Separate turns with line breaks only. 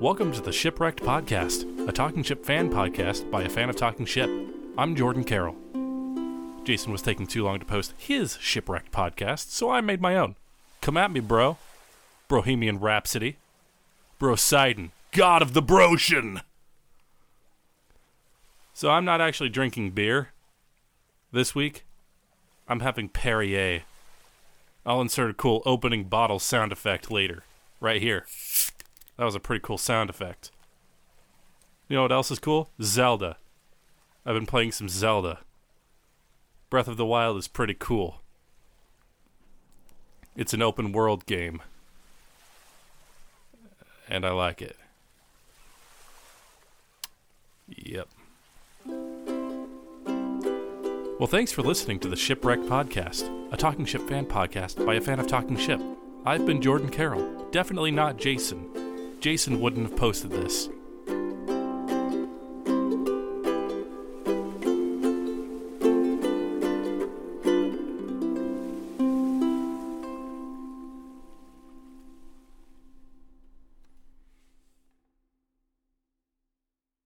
Welcome to the Shipwrecked Podcast, a Talking Ship fan podcast by a fan of Talking Ship. I'm Jordan Carroll. Jason was taking too long to post his Shipwrecked podcast, so I made my own. Come at me, bro. Bohemian Rhapsody. Brosidon, god of the Broshan. So I'm not actually drinking beer this week. I'm having Perrier. I'll insert a cool opening bottle sound effect later, right here. That was a pretty cool sound effect. You know what else is cool? Zelda. I've been playing some Zelda. Breath of the Wild is pretty cool. It's an open world game. And I like it. Yep. Well, thanks for listening to the Shipwreck Podcast, a Talking Ship fan podcast by a fan of Talking Ship. I've been Jordan Carroll, definitely not Jason. Jason wouldn't have posted this.